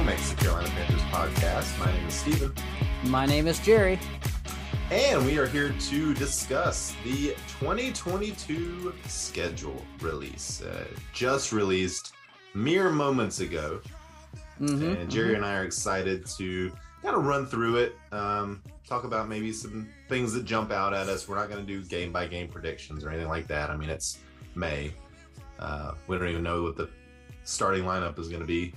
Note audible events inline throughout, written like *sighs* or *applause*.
everyone, and welcome to Meow Mix, the Carolina Panthers podcast. My name is Steven. My name is Jerry. And we are here to discuss the 2022 schedule release. Uh, just released mere moments ago. Mm-hmm, and Jerry and I are excited to kind of run through it, um, talk about maybe some things that jump out at us. We're not going to do game by game predictions or anything like that. I mean, it's May. Uh, we don't even know what the starting lineup is going to be.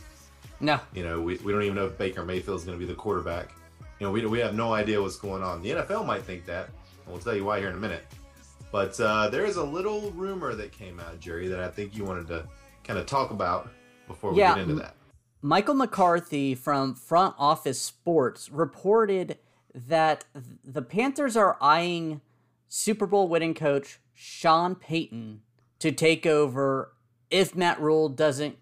No. You know, we, we don't even know if Baker Mayfield is going to be the quarterback. You know, we, we have no idea what's going on. The NFL might think that. and We'll tell you why here in a minute. But uh, there is a little rumor that came out, Jerry, that I think you wanted to kind of talk about before we yeah, get into that. Michael McCarthy from Front Office Sports reported that the Panthers are eyeing Super Bowl winning coach Sean Payton to take over if Matt Rhule doesn't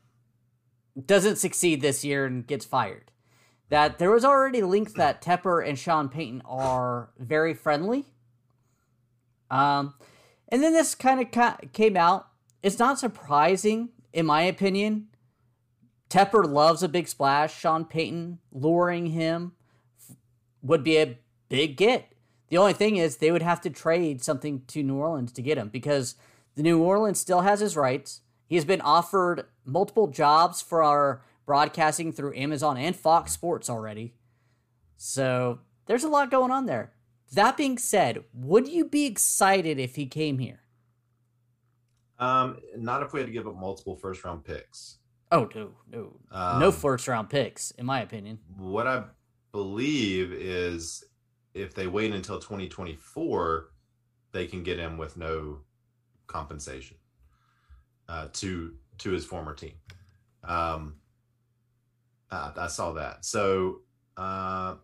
doesn't succeed this year and gets fired. That there was already links that Tepper and Sean Payton are very friendly. Um, and then this kind of ca- came out. It's not surprising, in my opinion. Tepper loves a big splash. Sean Payton luring him would be a big get. The only thing is they would have to trade something to New Orleans to get him because the New Orleans still has his rights. He has been offered multiple jobs for our broadcasting through Amazon and Fox Sports already. So there's a lot going on there. That being said, would you be excited if he came here? Um, not if we had to give up multiple first round picks. Oh no, no, um, no first round picks, in my opinion. What I believe is if they wait until 2024, they can get him with no compensation uh, to to his former team. Um, uh, I saw that. So, uh,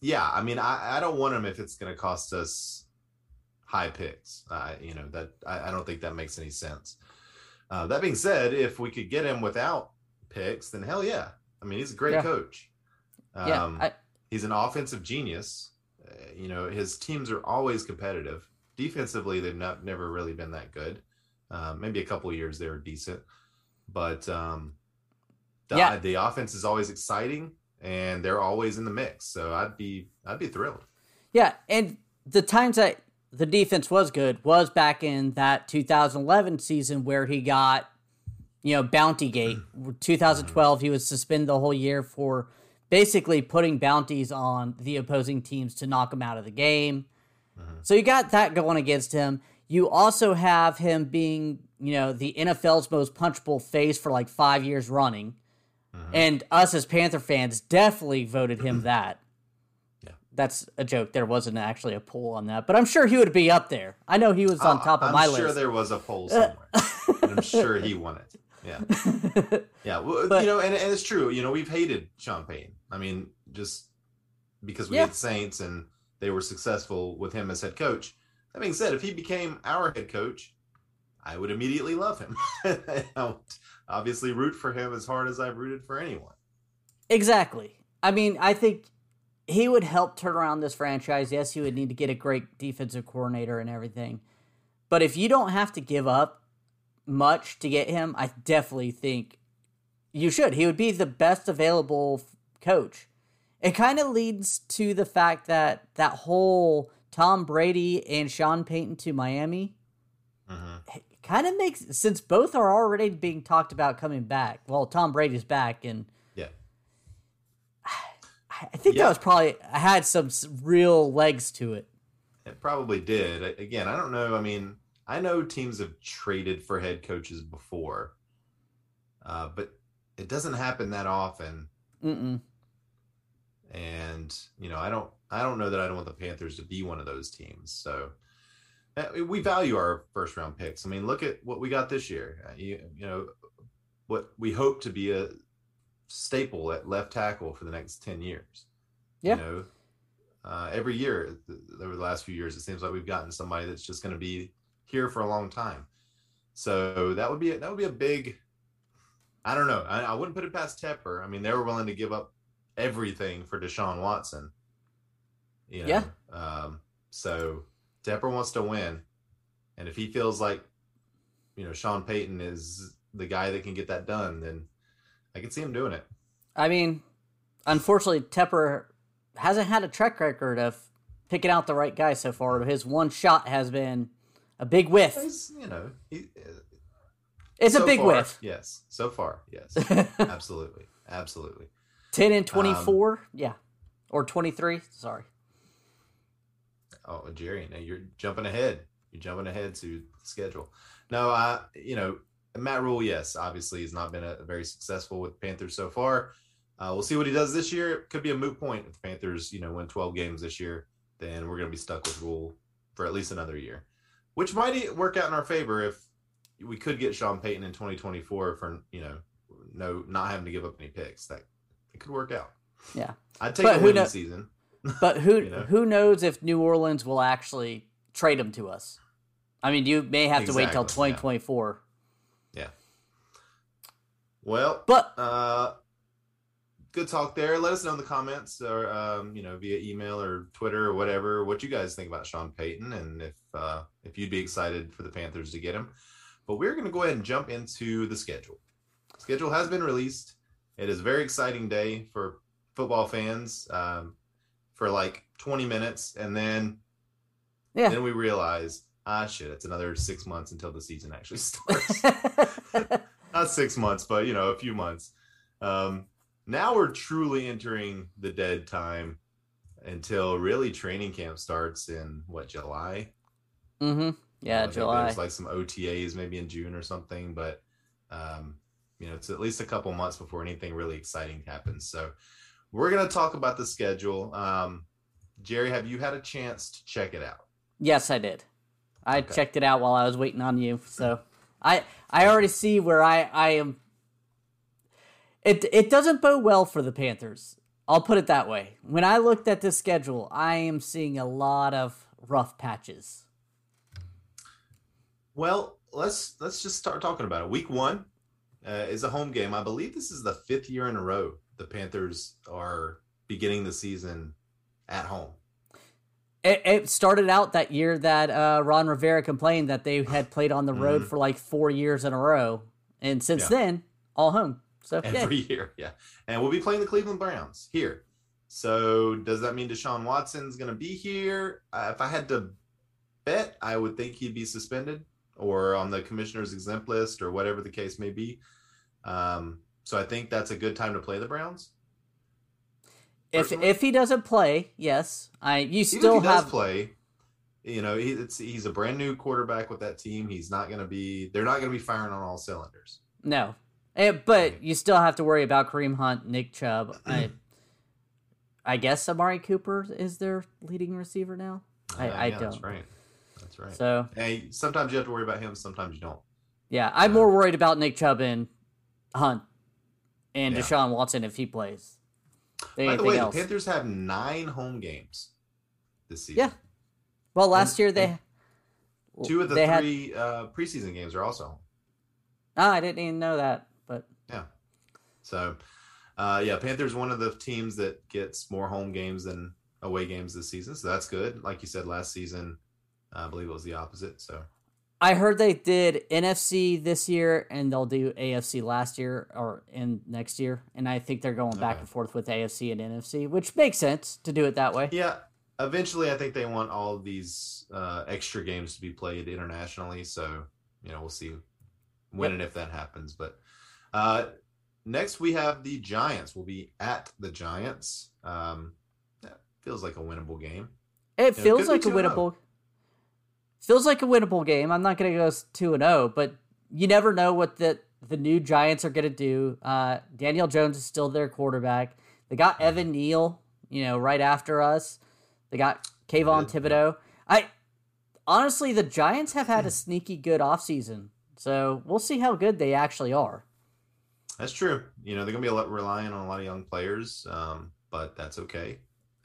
yeah, I mean, I, I don't want him if it's going to cost us high picks. Uh, you know that I, I, don't think that makes any sense. Uh, that being said, if we could get him without picks, then hell yeah. I mean, he's a great yeah. coach. Um, yeah, I, he's an offensive genius. Uh, you know, his teams are always competitive. Defensively, they've not never really been that good. Uh, maybe a couple years they were decent, but um, the, yeah. the offense is always exciting and they're always in the mix. So I'd be I'd be thrilled. Yeah, and the times that the defense was good was back in that 2011 season where he got you know bounty gate 2012 he was suspended the whole year for basically putting bounties on the opposing teams to knock them out of the game mm-hmm. so you got that going against him you also have him being you know the nfl's most punchable face for like five years running mm-hmm. and us as panther fans definitely voted him *clears throat* that Yeah. that's a joke. There wasn't actually a poll on that, but I'm sure he would be up there. I know he was on Oh, top of I'm my sure list. there was a poll somewhere. and I'm *laughs* sure he won it. Yeah. *laughs* Yeah. Well, But- you know, and, and it's true. You know, we've hated Sean Payton. I mean, just because we Yeah. had Saints and they were successful with him as head coach. That being said, if he became our head coach, I would immediately love him. *laughs* I would obviously root for him as hard as I've rooted for anyone. Exactly. I mean, I think he would help turn around this franchise. Yes, he would need to get a great defensive coordinator and everything. But if you don't have to give up much to get him, I definitely think you should. He would be the best available coach. It kind of leads to the fact that that whole Tom Brady and Sean Payton to Miami Mm-hmm. kind of makes since both are already being talked about coming back. Well, Tom Brady's back, and Yeah. *sighs* I think Yeah. that was probably I had some real legs to it. It probably did. Again, I don't know. I mean, I know teams have traded for head coaches before, uh, but it doesn't happen that often. Mm-mm. And you know, I don't, I don't know that I don't want the Panthers to be one of those teams. So uh, we value our first round picks. I mean, look at what we got this year. Uh, You, you know, what we hope to be a staple at left tackle for the next ten years. Yeah. You know, uh, every year over the last few years, it seems like we've gotten somebody that's just going to be here for a long time. So that would be a, that would be a big. I don't know. I, I wouldn't put it past Tepper. I mean, they were willing to give up everything for Deshaun Watson. You know? Yeah. Um, so Tepper wants to win, and if he feels like, you know, Sean Payton is the guy that can get that done, then I can see him doing it. I mean, unfortunately, Tepper hasn't had a track record of picking out the right guy so far. His one shot has been a big whiff. He's, you know, he, It's so a big far, whiff. Yes, so far, yes, *laughs* absolutely, absolutely. 10 and 24. yeah. Or 23. Sorry. Oh, Jerry, now you're jumping ahead. You're jumping ahead to the schedule. No, I, you know, Matt Rhule, yes, obviously has not been a, very successful with Panthers so far. Uh, we'll see what he does this year. It could be a moot point if the Panthers, you know, win 12 games this year. Then we're going to be stuck with Rhule for at least another year, which might work out in our favor if we could get Sean Payton in 2024 for you know, no, not having to give up any picks. That it could work out. Yeah. I'd take But a winning kno- season. *laughs* But who You know? who knows if New Orleans will actually trade him to us? I mean, you may have to wait till twenty twenty four. yeah. Well, But Uh, good talk there. Let us know in the comments or um, you know via email or Twitter or whatever what you guys think about Sean Payton and if uh, if you'd be excited for the Panthers to get him. But we're going to go ahead and jump into the schedule. Schedule has been released. It is a very exciting day for football fans um, for like 20 minutes, and then yeah. then we realize ah shit, it's another six months until the season actually *laughs* starts *laughs* not six months, but you know, a few months. Um, now we're truly entering the dead time until really training camp starts in what July. mhm. Yeah, July. There's like some OTAs maybe in June or something, but um, you know, it's at least a couple months before anything really exciting happens. So we're gonna talk about the schedule. Um, Jerry, have you had a chance to check it out? Yes, I did. I Okay. checked it out while I was waiting on you. So I I already see where I I am. It it doesn't bode well for the Panthers. I'll put it that way. When I looked at the schedule, I am seeing a lot of rough patches. Well, let's let's just start talking about it. Week one uh, is a home game. I believe this is the fifth year in a row the Panthers are beginning the season at home. It, it started out that year that uh, Ron Rivera complained that they had played on the *laughs* road Mhm. for like four years in a row, and since Yeah. then, all home. So yeah, every year. Yeah. And we'll be playing the Cleveland Browns here. So does that mean Deshaun Watson's going to be here? Uh, if I had to bet, I would think he'd be suspended or on the commissioner's exempt list or whatever the case may be. Um, so I think that's a good time to play the Browns. if personally- if he doesn't play, yes, I you Even still if he does have play. You know, he, it's, he's a brand new quarterback with that team. He's not going to be. They're not going to be firing on all cylinders. no, Eh, but you still have to worry about Kareem Hunt, Nick Chubb. I, I guess Amari Cooper is their leading receiver now. I- Uh, yeah, That's don't. right. That's right. So hey, sometimes you have to worry about him. Sometimes you don't. yeah, I'm more worried about Nick Chubb and Hunt and Yeah. Deshaun Watson if he plays. By the way, else. the Panthers have nine home games this season. Yeah. Well, last And- year they Two of the they had- three uh, preseason games are also. Ah, I didn't even know that, but Yeah. So, uh, yeah, Panthers one of the teams that gets more home games than away games this season. So that's good. Like you said last season, I believe it was the opposite. So I heard they did NFC this year and they'll do AFC last year or in next year, and I think they're going back Okay. and forth with AFC and NFC, which makes sense to do it that way. yeah, eventually I think they want all of these uh, extra games to be played internationally. So you know we'll see when Yep. and if that happens. But uh, next we have the Giants. We'll be at the Giants. Um, that feels like a winnable game. It it feels be like a 2-0. winnable. Feels like a winnable game. I'm not gonna go two and zero, but you never know what the the new Giants are gonna do. Uh, Daniel Jones is still their quarterback. They got Mm-hmm. Evan Neal, you know, right after us. They got Kayvon Thibodeaux. I honestly, the Giants have had a *clears throat* sneaky good offseason. so we'll see how good they actually are. That's true. You know, they're going to be a lot, relying on a lot of young players, um, but that's okay.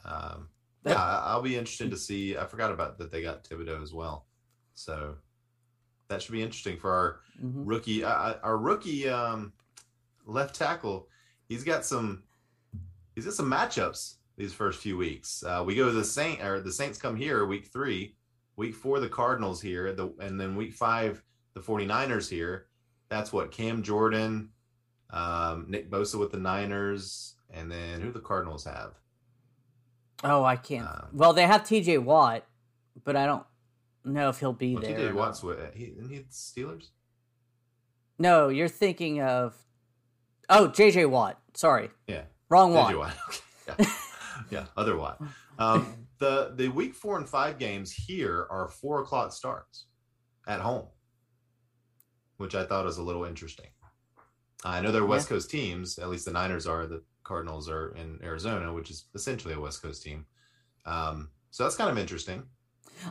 Um, yeah, I'll be interested to *laughs* see. I forgot about that they got Thibodeaux as well. So that should be interesting for our Mhm. rookie, uh, our rookie um, left tackle. He's got some, he's got some matchups these first few weeks. Uh, we go to the Saint or the Saints come here week three, week four, the Cardinals here, the, and then week five, the 49ers here. That's what Cam Jordan, Um, Nick Bosa with the Niners, and then who the Cardinals have? Oh, I can't. Um, well, they have T.J. Watt, but I don't know if he'll be Well, there. TJ Watt's with he, isn't he the Steelers? No, you're thinking of. Oh, J.J. Watt. Sorry, Yeah, wrong one. Watt. *laughs* Yeah, yeah, other Watt. Um, *laughs* the the week four and five games here are four o'clock starts at home, which I thought was a little interesting. I know they're West Coast teams. At least the Niners are. The Cardinals are in Arizona, which is essentially a West Coast team. Um, so that's kind of interesting.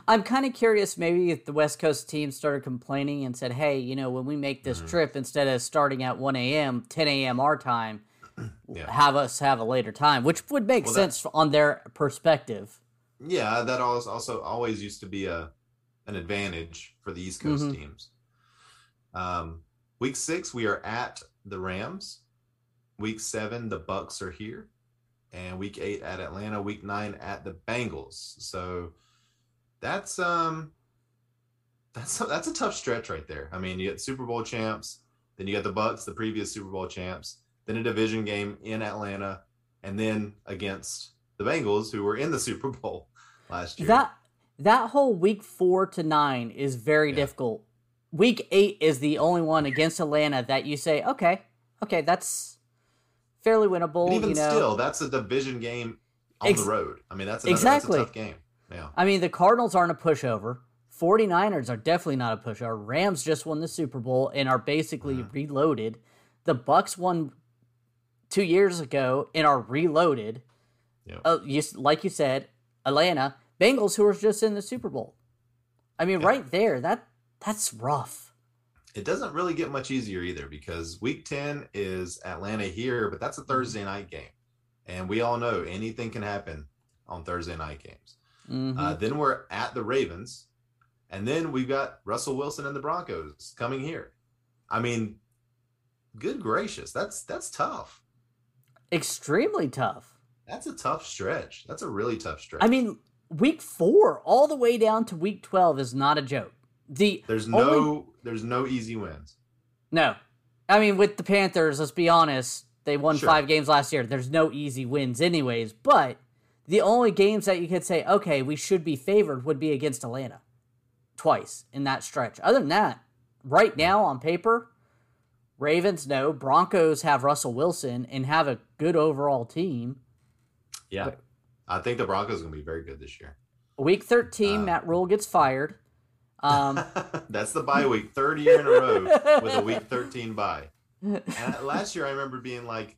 I'm kind of curious. Maybe if the West Coast team started complaining and said, "Hey, you know, when we make this Mhm. trip, instead of starting at 1 a.m., 10 a.m. our time, *clears throat* Yeah. have us have a later time," which would make Well, that- sense on their perspective. Yeah, that also also always used to be a an advantage for the East Coast Mhm. teams. Um, week six, we are at the Rams. Week seven, the Bucs are here, and week eight at Atlanta. Week nine at the Bengals. So that's um that's *laughs* that's a tough stretch right there. I mean, you get Super Bowl champs, then you got the Bucs, the previous Super Bowl champs, then a division game in Atlanta, and then against the Bengals, who were in the *laughs* Super Bowl last year. That that whole week four to nine is very Yeah. difficult. Week eight is the only one against Atlanta that you say, okay, okay, that's fairly winnable. But even you know? still, that's a division game on Ex- the road. I mean, that's another, Exactly. that's a tough game. Yeah. I mean, the Cardinals aren't a pushover. 49ers are definitely not a pushover. Rams just won the Super Bowl and are basically Mhm. reloaded. The Bucs won two years ago and are reloaded. Yep. Uh, you, like you said, Atlanta Bengals, who were just in the Super Bowl. I mean, Yeah. right there, that that's rough. It doesn't really get much easier either because week 10 is Atlanta here, but that's a Thursday night game. And we all know anything can happen on Thursday night games. Mhm. Uh, then we're at the Ravens. And then we've got Russell Wilson and the Broncos coming here. I mean, good gracious. That's that's tough. Extremely tough. That's a tough stretch. That's a really tough stretch. I mean, week four all the way down to week twelve is not a joke. The there's only- no there's no easy wins. No. I mean, with the Panthers, let's be honest, they won Sure. five games last year. There's no easy wins, anyways. But the only games that you could say, okay, we should be favored would be against Atlanta twice in that stretch. Other than that, right now on paper, Ravens, no. Broncos have Russell Wilson and have a good overall team. Yeah. But- I think the Broncos are going to be very good this year. Week 13, Uh, Matt Rhule gets fired. Um, *laughs* That's the bye week, third year in a row with a week 13 bye. And last year I remember being like,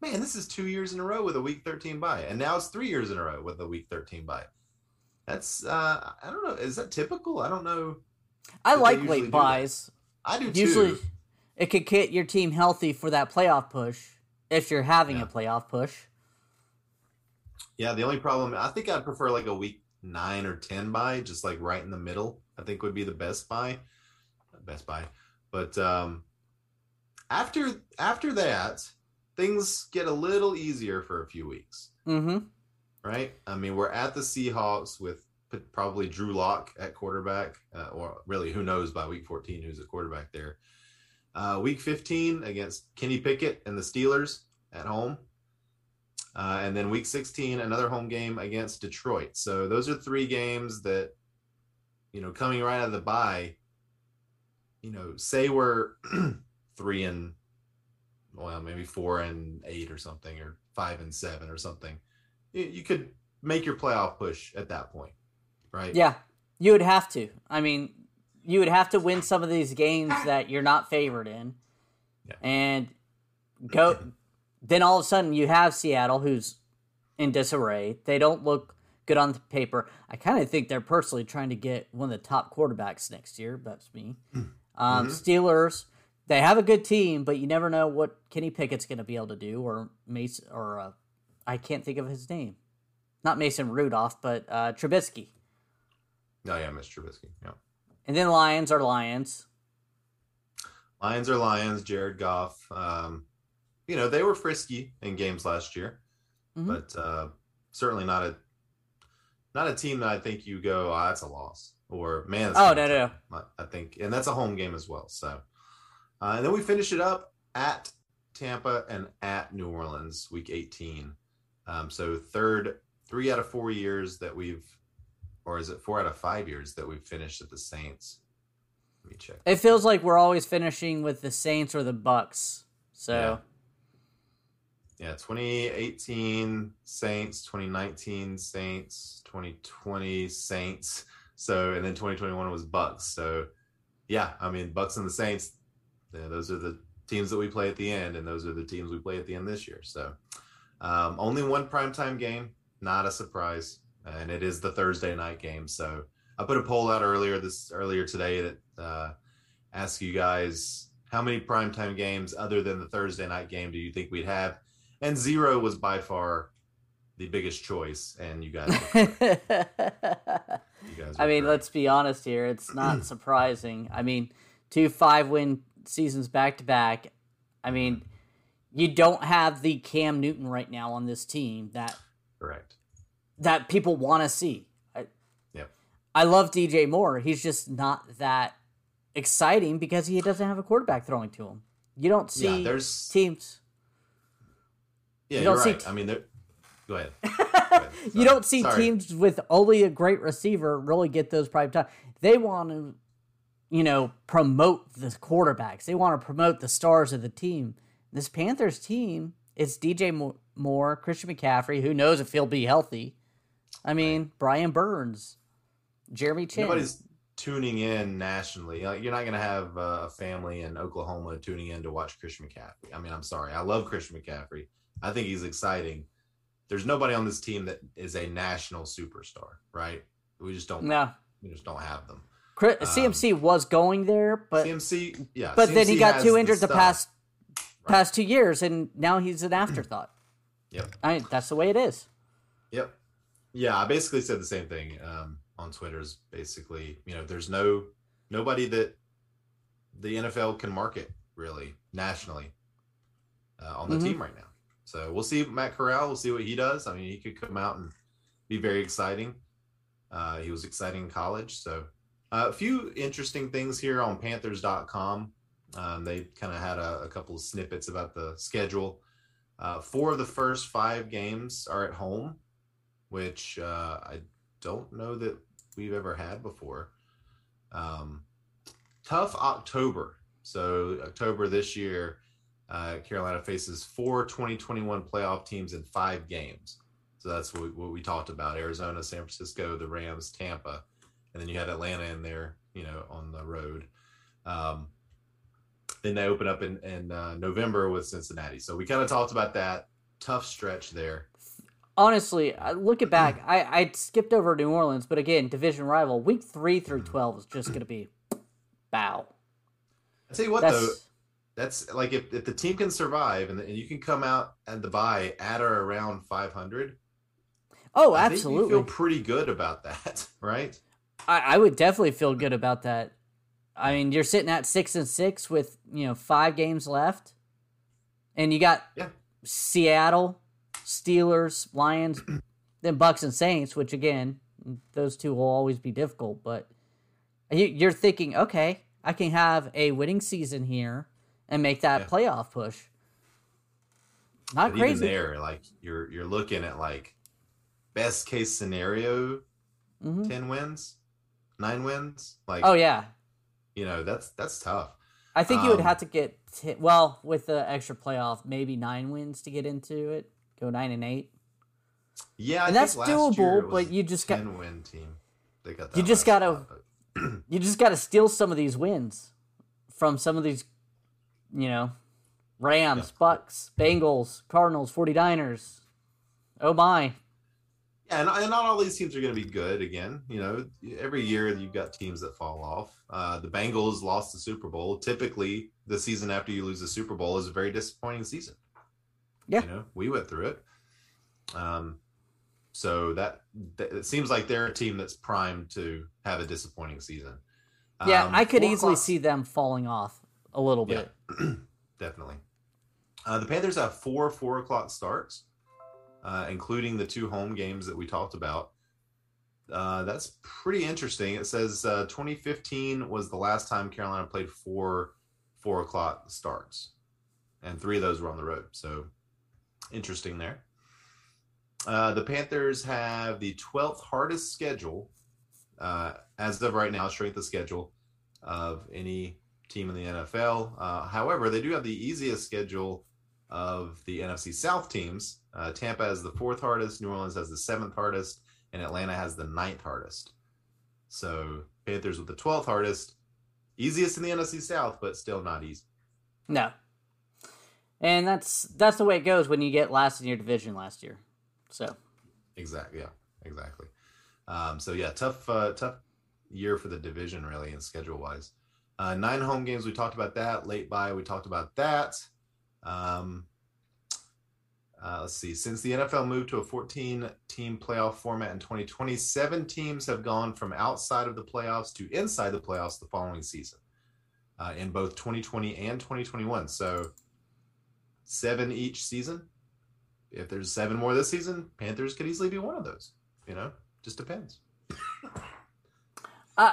man, this is two years in a row with a week 13 bye. And now it's three years in a row with a week 13 bye. That's, uh, I don't know. Is that typical? I don't know. I like late byes. I do too. Usually, it could get your team healthy for that playoff push if you're having Yeah. a playoff push. Yeah, the only problem, I think I'd prefer like a week nine or 10 bye, just like right in the middle, I think would be the best buy. Best buy. But um, after after that, things get a little easier for a few weeks, Mm-hmm. right? I mean, we're at the Seahawks with probably Drew Lock at quarterback, uh, or really, who knows by week 14 who's at quarterback there. Uh, week 15 against Kenny Pickett and the Steelers at home. Uh, and then week 16, another home game against Detroit. So those are three games that, you know, coming right out of the bye, you know, say we're *clears throat* three and, well, maybe four and eight or something, or five and seven or something. You, you could make your playoff push at that point, right? Yeah, you would have to. I mean, you would have to win some of these games that you're not favored in, Yeah. and go. Then all of a sudden, you have Seattle, who's in disarray. They don't look good on the paper. I kind of think they're personally trying to get one of the top quarterbacks next year. That's me. Um, Mhm. Steelers. They have a good team, but you never know what Kenny Pickett's going to be able to do, or Mason, or uh, I can't think of his name. Not Mason Rudolph, but uh, Trubisky. Oh, yeah, Mr. Trubisky. Yeah. And then Lions are Lions. Lions are Lions. Jared Goff. Um, you know they were frisky in games last year, Mhm. but uh, certainly not a not a team that I think you go, oh, that's a loss, or man. Oh, no. I I think, and that's a home game as well. So, uh, and then we finish it up at Tampa, and at New Orleans, week 18. Um, so third, three out of four years that we've, or is it four out of five years that we've finished at the Saints? Let me check. It feels like we're always finishing with the Saints or the Bucs. So Yeah, 2018 Saints, 2019 Saints, 2020 Saints. So and then 2021 was Bucs. So yeah, I mean Bucs and the Saints, yeah, those are the teams that we play at the end, and those are the teams we play at the end this year. So um, only one primetime game, not a surprise, and it is the Thursday night game. So I put a poll out earlier this earlier today that uh, asked you guys how many primetime games other than the Thursday night game do you think we'd have, and zero was by far the biggest choice, and you guys. *laughs* You guys I mean, correct. let's be honest here. It's not *clears throat* surprising. I mean, two five win seasons back to back. I mean, you don't have the Cam Newton right now on this team that correct. that people want to see. I, Yep. I love DJ Moore. He's just not that exciting because he doesn't have a quarterback throwing to him. You don't see yeah, there's teams. Yeah, you don't see right. t- I mean, there. Go ahead. Go ahead. *laughs* you don't see Sorry. teams with only a great receiver really get those prime time. They want to, you know, promote the quarterbacks. They want to promote the stars of the team. This Panthers team, it's DJ Moore, Christian McCaffrey. Who knows if he'll be healthy? I mean, Brian Burns, Jeremy Chinn. Nobody's tuning in nationally. Like, you're not going to have uh, a family in Oklahoma tuning in to watch Christian McCaffrey. I mean, I'm sorry. I love Christian McCaffrey. I think he's exciting. There's nobody on this team that is a national superstar, right? We just don't. no. We just don't have them. Chris, CMC was going there, but CMC, yeah. but then he got too the injured the stuff. past past two years, and now he's an afterthought. *clears throat* Yep. I mean, that's the way it is. Yep. Yeah, I basically said the same thing um, on Is basically, you know, there's no nobody that the NFL can market really nationally uh, on the Mhm. team right now. So we'll see Matt Corral. We'll see what he does. I mean, he could come out and be very exciting. Uh, he was exciting in college. So uh, a few interesting things here on Panthers.com. Um, they kind of had a, a couple of snippets about the schedule. Uh, four of the first five games are at home, which uh, I don't know that we've ever had before. Um, tough October. So, October this year, uh, Carolina faces four 2021 playoff teams in five games. So, that's what we, what we talked about Arizona, San Francisco, the Rams, Tampa. And then you had Atlanta in there, you know, on the road. Um, then they open up in, in uh, November with Cincinnati. So we kind of talked about that tough stretch there. Honestly, looking back, *clears throat* I, I skipped over New Orleans, but again, division rival. Week three through twelve is just going to be bow. I tell you what, That's though, that's like if, if the team can survive and, and you can come out at the bye at or around 500. oh, I think you absolutely. feel pretty good about that, *laughs* right? I, I would definitely feel good about that. I mean, you're sitting at six and six with you know five games left, and you got Yeah. Seattle, Steelers, Lions, *clears throat* then Bucs and Saints. Which again, those two will always be difficult. But you, you're thinking, okay, I can have a winning season here and make that Yeah. playoff push. Not But even crazy. there, like you're you're looking at like best case scenario, Mhm. 10 wins, nine wins. Like, Oh yeah, you know, that's that's tough. I think you would Um, have to get t- well with the extra playoff, maybe nine wins to get into it. Go nine and eight. Yeah, I And think that's last year it doable, but you just got- 10 win team. They got You just gotta- spot, but- *clears throat* You just got to steal some of these wins from some of these, you know, Rams, Yeah. Bucs, Bengals, Cardinals, 49ers. Oh my. Yeah, and, and not all these teams are going to be good again. You know, every year you've got teams that fall off. Uh, the Bengals lost the Super Bowl. Typically, the season after you lose the Super Bowl is a very disappointing season. Yeah. You know, we went through it. Um, so that, that it seems like they're a team that's primed to have a disappointing season. Yeah, Um, I could easily o'clock- see them falling off a little Yeah. bit. *clears throat* definitely. Uh, the Panthers have four four o'clock starts, uh, including the two home games that we talked about. Uh, that's pretty interesting. It says uh, 2015 was the last time Carolina played four four o'clock starts. and three of those were on the road. So interesting there. Uh, the Panthers have the 12th hardest schedule uh, as of right now, strength of schedule of any team in the NFL. Uh, however, they do have the easiest schedule of the NFC South teams. Uh, Tampa has the fourth hardest, New Orleans has the seventh hardest, and Atlanta has the ninth hardest. So Panthers with the 12th hardest, easiest in the NFC South, but still not easy. No. And that's that's the way it goes when you get last in your division last year. So exactly, yeah, exactly. Um, so yeah, tough, uh, tough year for the division really, and schedule wise. Uh, nine home games, we talked about that. Late bye, we talked about that. Um, uh, let's see. Since the NFL moved to a 14 team playoff format in 2020, seven teams have gone from outside of the playoffs to inside the playoffs the following season uh, in both 2020 and 2021. So seven each season. If there's seven more this season, Panthers could easily be one of those. You know, just depends. uh,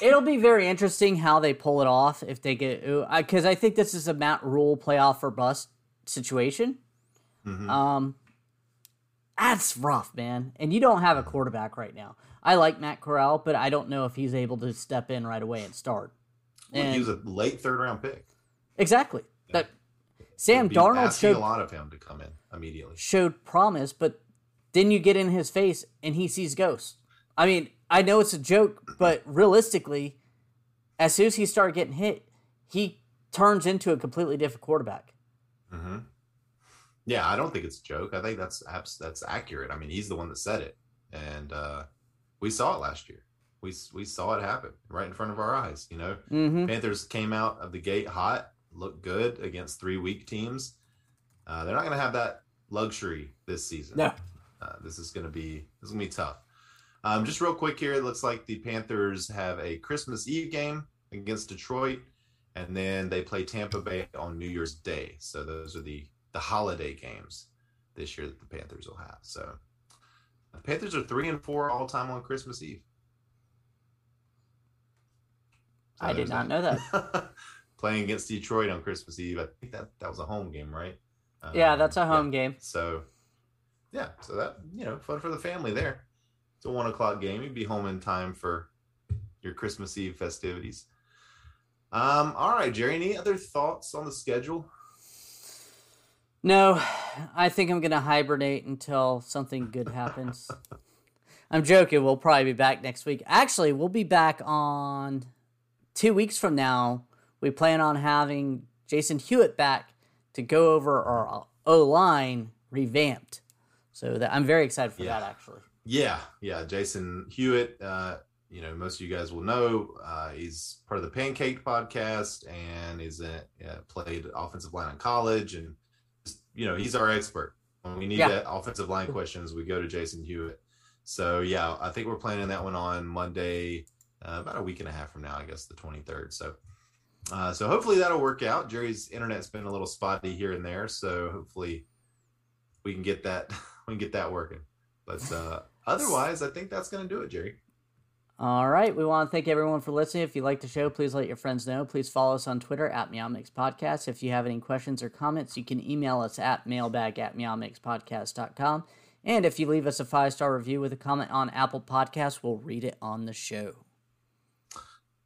it'll be very interesting how they pull it off if they get because I think this is a Matt Rhule playoff or bust situation. Mm-hmm. Um, that's rough, man. And you don't have a quarterback right now. I like Matt Corral, but I don't know if he's able to step in right away and start. Well, and he was a late third round pick. Exactly. Yeah. That Sam Darnold showed a lot of him to come in immediately. Showed promise, but then you get in his face and he sees ghosts. I mean, I know it's a joke, but realistically, as soon as he started getting hit, he turns into a completely different quarterback. Mm-hmm. Yeah, I don't think it's a joke. I think that's that's accurate. I mean, he's the one that said it, and uh, we saw it last year. We we saw it happen right in front of our eyes. You know, mm-hmm. Panthers came out of the gate hot, looked good against three weak teams. Uh, they're not going to have that luxury this season. No. Uh, this is going to be this is going to be tough. Um, just real quick here, it looks like the Panthers have a Christmas Eve game against Detroit, and then they play Tampa Bay on New Year's Day. So those are the the holiday games this year that the Panthers will have. So the Panthers are three and four all time on Christmas Eve. So I did not that. know that. *laughs* Playing against Detroit on Christmas Eve, I think that that was a home game, right? Yeah, um, that's a home yeah. game. So, yeah, so that you know, fun for the family there. It's a one o'clock game. You'd be home in time for your Christmas Eve festivities. Um, all right, Jerry. Any other thoughts on the schedule? No, I think I'm gonna hibernate until something good happens. *laughs* I'm joking. We'll probably be back next week. Actually, we'll be back on two weeks from now. We plan on having Jason Hewitt back to go over our O line revamped. So that I'm very excited for yeah. that. Actually. Yeah, yeah. Jason Hewitt. Uh, you know, most of you guys will know uh, he's part of the Pancake podcast and is a, uh, played offensive line in college and you know, he's our expert. When we need yeah. offensive line questions, we go to Jason Hewitt. So yeah, I think we're planning that one on Monday, uh, about a week and a half from now, I guess the 23rd. So, uh, so hopefully that'll work out. Jerry's internet's been a little spotty here and there, so hopefully we can get that *laughs* we can get that working. But uh, otherwise, I think that's going to do it, Jerry. All right. We want to thank everyone for listening. If you like the show, please let your friends know. Please follow us on Twitter at Meowmix Podcast. If you have any questions or comments, you can email us at mailbag at meowmixpodcast.com. And if you leave us a five star review with a comment on Apple Podcasts, we'll read it on the show.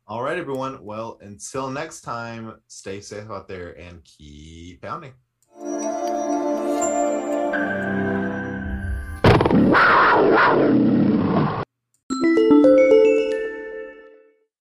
All right, everyone. Well, until next time, stay safe out there and keep pounding. Father.